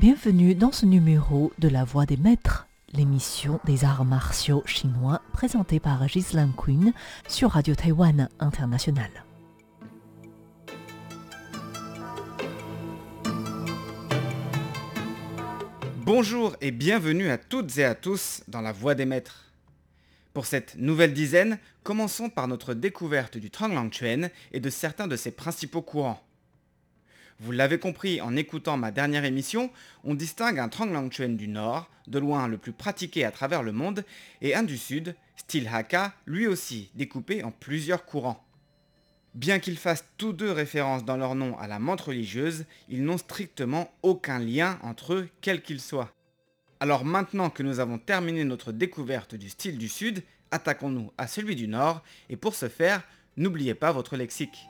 Bienvenue dans ce numéro de La Voix des Maîtres, l'émission des arts martiaux chinois présentée par Ghislaine Quinn sur Radio Taïwan International. Bonjour et bienvenue à toutes et à tous dans La Voix des Maîtres. Pour cette nouvelle dizaine, commençons par notre découverte du Trang Chuan et de certains de ses principaux courants. Vous l'avez compris en écoutant ma dernière émission, on distingue un Trang Chuan du nord, de loin le plus pratiqué à travers le monde, et un du sud, style Hakka, lui aussi découpé en plusieurs courants. Bien qu'ils fassent tous deux référence dans leur nom à la menthe religieuse, ils n'ont strictement aucun lien entre eux, quel qu'il soit. Alors maintenant que nous avons terminé notre découverte du style du Sud, attaquons-nous à celui du Nord, et pour ce faire, n'oubliez pas votre lexique.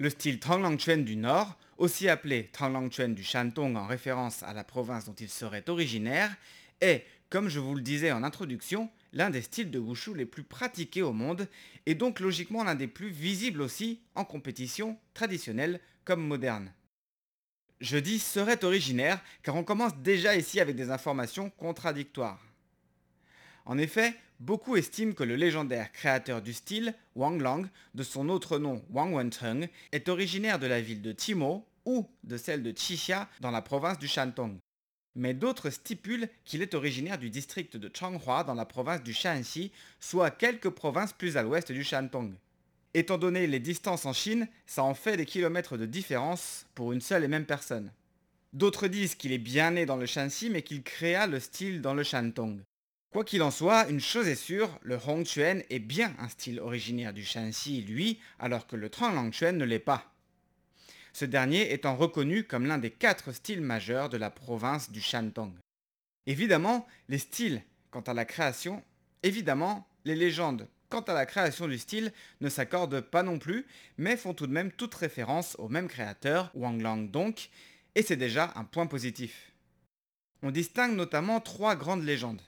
Le style Tranglangchuan du Nord, aussi appelé Tranglangchuan du Shantung en référence à la province dont il serait originaire, est, comme je vous le disais en introduction, l'un des styles de wushu les plus pratiqués au monde et donc logiquement l'un des plus visibles aussi en compétition traditionnelle comme moderne. Je dis serait originaire car on commence déjà ici avec des informations contradictoires. En effet, beaucoup estiment que le légendaire créateur du style, Wang Lang, de son autre nom Wang Wenteng, est originaire de la ville de Timo ou de celle de Qixia dans la province du Shantung. Mais d'autres stipulent qu'il est originaire du district de Changhua dans la province du Shanxi, soit quelques provinces plus à l'ouest du Shantung. Étant donné les distances en Chine, ça en fait des kilomètres de différence pour une seule et même personne. D'autres disent qu'il est bien né dans le Shanxi mais qu'il créa le style dans le Shantung. Quoi qu'il en soit, une chose est sûre, le Hongchuan est bien un style originaire du Shanxi, lui, alors que le Tranglangchuan ne l'est pas. Ce dernier étant reconnu comme l'un des quatre styles majeurs de la province du Shantung. Évidemment, les styles, quant à la création, évidemment, les légendes, quant à la création du style, ne s'accordent pas non plus, mais font tout de même toute référence au même créateur, Wang Lang donc, et c'est déjà un point positif. On distingue notamment trois grandes légendes.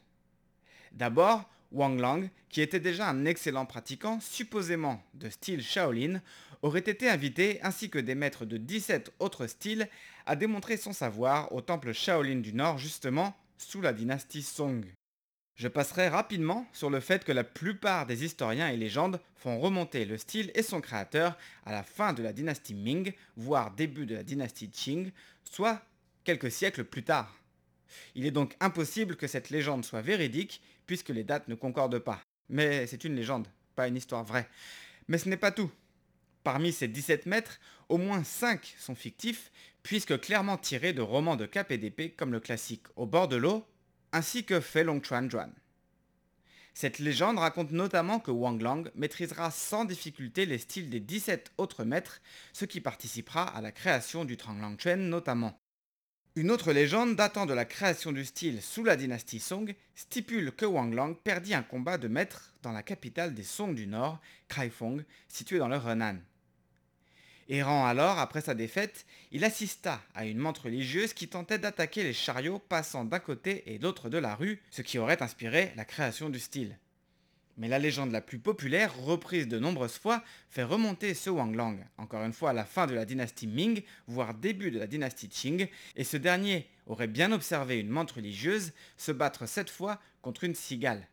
D'abord, Wang Lang, qui était déjà un excellent pratiquant, supposément de style Shaolin, aurait été invité, ainsi que des maîtres de 17 autres styles, à démontrer son savoir au temple Shaolin du Nord, justement, sous la dynastie Song. Je passerai rapidement sur le fait que la plupart des historiens et légendes font remonter le style et son créateur à la fin de la dynastie Ming, voire début de la dynastie Qing, soit quelques siècles plus tard. Il est donc impossible que cette légende soit véridique, puisque les dates ne concordent pas. Mais c'est une légende, pas une histoire vraie. Mais ce n'est pas tout. Parmi ces 17 mètres, au moins 5 sont fictifs, puisque clairement tirés de romans de cap et d'épée comme le classique Au bord de l'eau, ainsi que Fei Long Chuan Juan. Cette légende raconte notamment que Wang Lang maîtrisera sans difficulté les styles des 17 autres maîtres, ce qui participera à la création du Trang Chuan notamment. Une autre légende datant de la création du style sous la dynastie Song stipule que Wang Lang perdit un combat de maître dans la capitale des Song du Nord, Kraifong, située dans le Henan. Errant alors après sa défaite, il assista à une menthe religieuse qui tentait d'attaquer les chariots passant d'un côté et l'autre de la rue, ce qui aurait inspiré la création du style. Mais la légende la plus populaire, reprise de nombreuses fois, fait remonter ce Wang Lang, encore une fois à la fin de la dynastie Ming, voire début de la dynastie Qing, et ce dernier aurait bien observé une menthe religieuse se battre cette fois contre une cigale.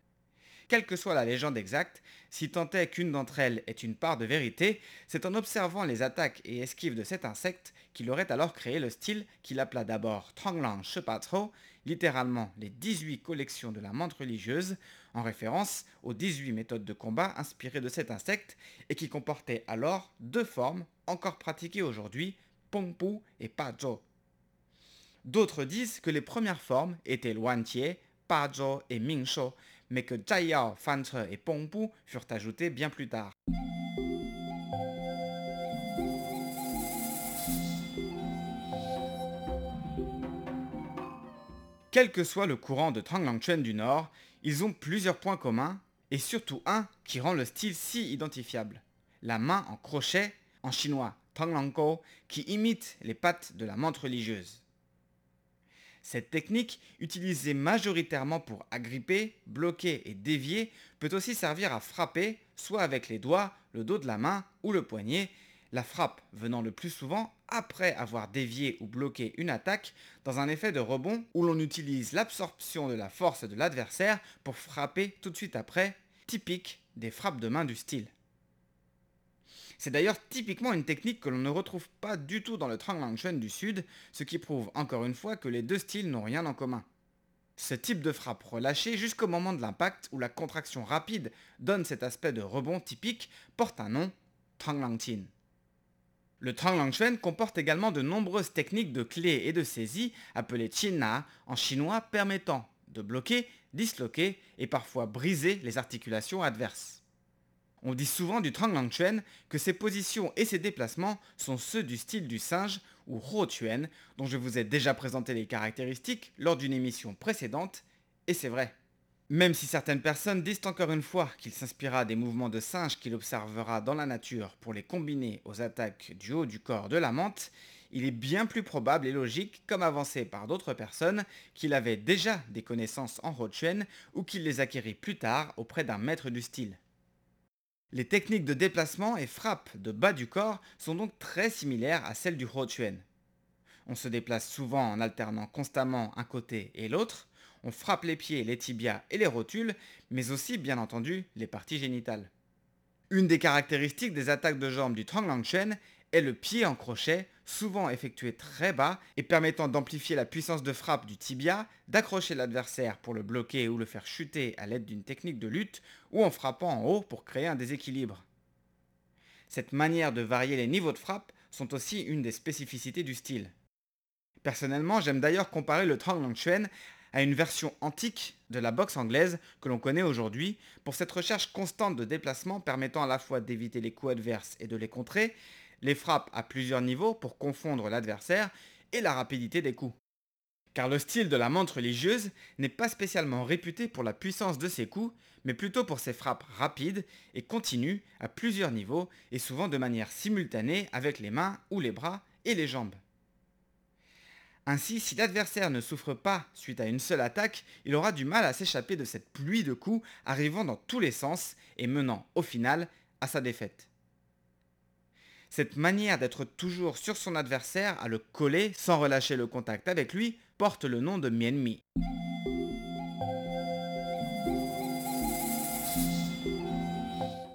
Quelle que soit la légende exacte, si tant est qu'une d'entre elles est une part de vérité, c'est en observant les attaques et esquives de cet insecte qu'il aurait alors créé le style qu'il appela d'abord Tranglang Shepatro, littéralement les 18 collections de la menthe religieuse, en référence aux 18 méthodes de combat inspirées de cet insecte et qui comportaient alors deux formes encore pratiquées aujourd'hui, Pongpu et Pajo. D'autres disent que les premières formes étaient Luantie, Pajo et Mingsho, mais que Zhaiyao, Fanche et Pongpu furent ajoutés bien plus tard. Quel que soit le courant de Tranglangchuan du Nord, ils ont plusieurs points communs, et surtout un qui rend le style si identifiable. La main en crochet, en chinois Tranglangko, qui imite les pattes de la menthe religieuse. Cette technique, utilisée majoritairement pour agripper, bloquer et dévier, peut aussi servir à frapper, soit avec les doigts, le dos de la main ou le poignet, la frappe venant le plus souvent après avoir dévié ou bloqué une attaque dans un effet de rebond où l'on utilise l'absorption de la force de l'adversaire pour frapper tout de suite après, typique des frappes de main du style. C'est d'ailleurs typiquement une technique que l'on ne retrouve pas du tout dans le Trang Chuan du Sud, ce qui prouve encore une fois que les deux styles n'ont rien en commun. Ce type de frappe relâchée jusqu'au moment de l'impact où la contraction rapide donne cet aspect de rebond typique porte un nom, Trang Tin. Le Trang comporte également de nombreuses techniques de clé et de saisie appelées Na en chinois permettant de bloquer, disloquer et parfois briser les articulations adverses. On dit souvent du Trang que ses positions et ses déplacements sont ceux du style du singe ou Ho dont je vous ai déjà présenté les caractéristiques lors d'une émission précédente, et c'est vrai. Même si certaines personnes disent encore une fois qu'il s'inspira des mouvements de singe qu'il observera dans la nature pour les combiner aux attaques du haut du corps de la menthe, il est bien plus probable et logique, comme avancé par d'autres personnes, qu'il avait déjà des connaissances en Rochuan ou qu'il les acquérit plus tard auprès d'un maître du style. Les techniques de déplacement et frappe de bas du corps sont donc très similaires à celles du Rochuan. On se déplace souvent en alternant constamment un côté et l'autre, on frappe les pieds, les tibias et les rotules, mais aussi bien entendu les parties génitales. Une des caractéristiques des attaques de jambes du Trang Chen est le pied en crochet, souvent effectué très bas et permettant d'amplifier la puissance de frappe du tibia, d'accrocher l'adversaire pour le bloquer ou le faire chuter à l'aide d'une technique de lutte, ou en frappant en haut pour créer un déséquilibre. Cette manière de varier les niveaux de frappe sont aussi une des spécificités du style. Personnellement, j'aime d'ailleurs comparer le Trang Chen à une version antique de la boxe anglaise que l'on connaît aujourd'hui pour cette recherche constante de déplacement permettant à la fois d'éviter les coups adverses et de les contrer, les frappes à plusieurs niveaux pour confondre l'adversaire et la rapidité des coups. Car le style de la montre religieuse n'est pas spécialement réputé pour la puissance de ses coups, mais plutôt pour ses frappes rapides et continues à plusieurs niveaux et souvent de manière simultanée avec les mains ou les bras et les jambes. Ainsi, si l'adversaire ne souffre pas suite à une seule attaque, il aura du mal à s'échapper de cette pluie de coups arrivant dans tous les sens et menant au final à sa défaite. Cette manière d'être toujours sur son adversaire, à le coller sans relâcher le contact avec lui, porte le nom de Mienmi.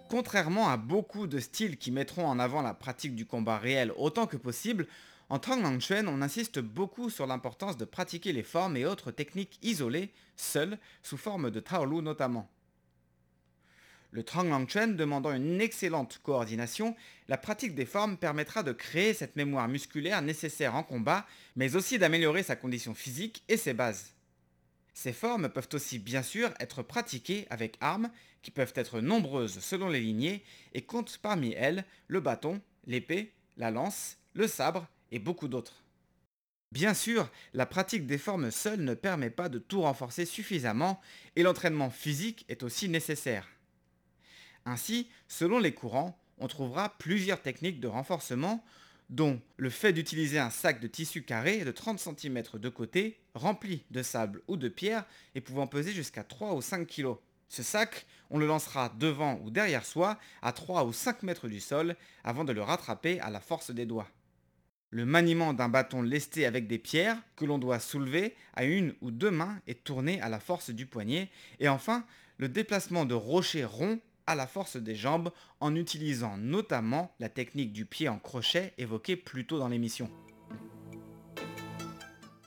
Contrairement à beaucoup de styles qui mettront en avant la pratique du combat réel autant que possible, en Trang Chuan, on insiste beaucoup sur l'importance de pratiquer les formes et autres techniques isolées, seules, sous forme de Taolu notamment. Le Trang Chuan demandant une excellente coordination, la pratique des formes permettra de créer cette mémoire musculaire nécessaire en combat, mais aussi d'améliorer sa condition physique et ses bases. Ces formes peuvent aussi bien sûr être pratiquées avec armes qui peuvent être nombreuses selon les lignées et comptent parmi elles le bâton, l'épée, la lance, le sabre et beaucoup d'autres. Bien sûr, la pratique des formes seules ne permet pas de tout renforcer suffisamment et l'entraînement physique est aussi nécessaire. Ainsi, selon les courants, on trouvera plusieurs techniques de renforcement dont le fait d'utiliser un sac de tissu carré de 30 cm de côté, rempli de sable ou de pierre et pouvant peser jusqu'à 3 ou 5 kg. Ce sac, on le lancera devant ou derrière soi à 3 ou 5 mètres du sol avant de le rattraper à la force des doigts le maniement d'un bâton lesté avec des pierres que l'on doit soulever à une ou deux mains et tourner à la force du poignet, et enfin le déplacement de rochers ronds à la force des jambes en utilisant notamment la technique du pied en crochet évoquée plus tôt dans l'émission.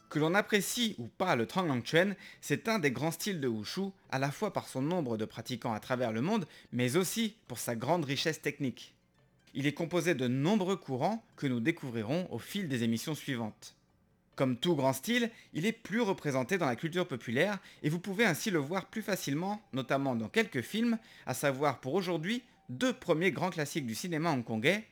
Que l'on apprécie ou pas le Trang Chuan, c'est un des grands styles de Wushu, à la fois par son nombre de pratiquants à travers le monde, mais aussi pour sa grande richesse technique. Il est composé de nombreux courants que nous découvrirons au fil des émissions suivantes. Comme tout grand style, il est plus représenté dans la culture populaire et vous pouvez ainsi le voir plus facilement, notamment dans quelques films, à savoir pour aujourd'hui deux premiers grands classiques du cinéma hongkongais,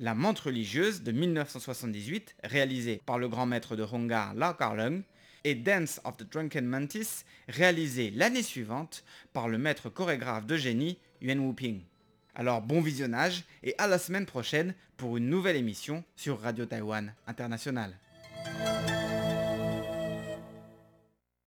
La Montre religieuse de 1978, réalisée par le grand maître de Hongar Lau Kar-leung, et Dance of the Drunken Mantis, réalisé l'année suivante par le maître chorégraphe de génie Yuan Wuping. Alors bon visionnage et à la semaine prochaine pour une nouvelle émission sur Radio Taïwan International.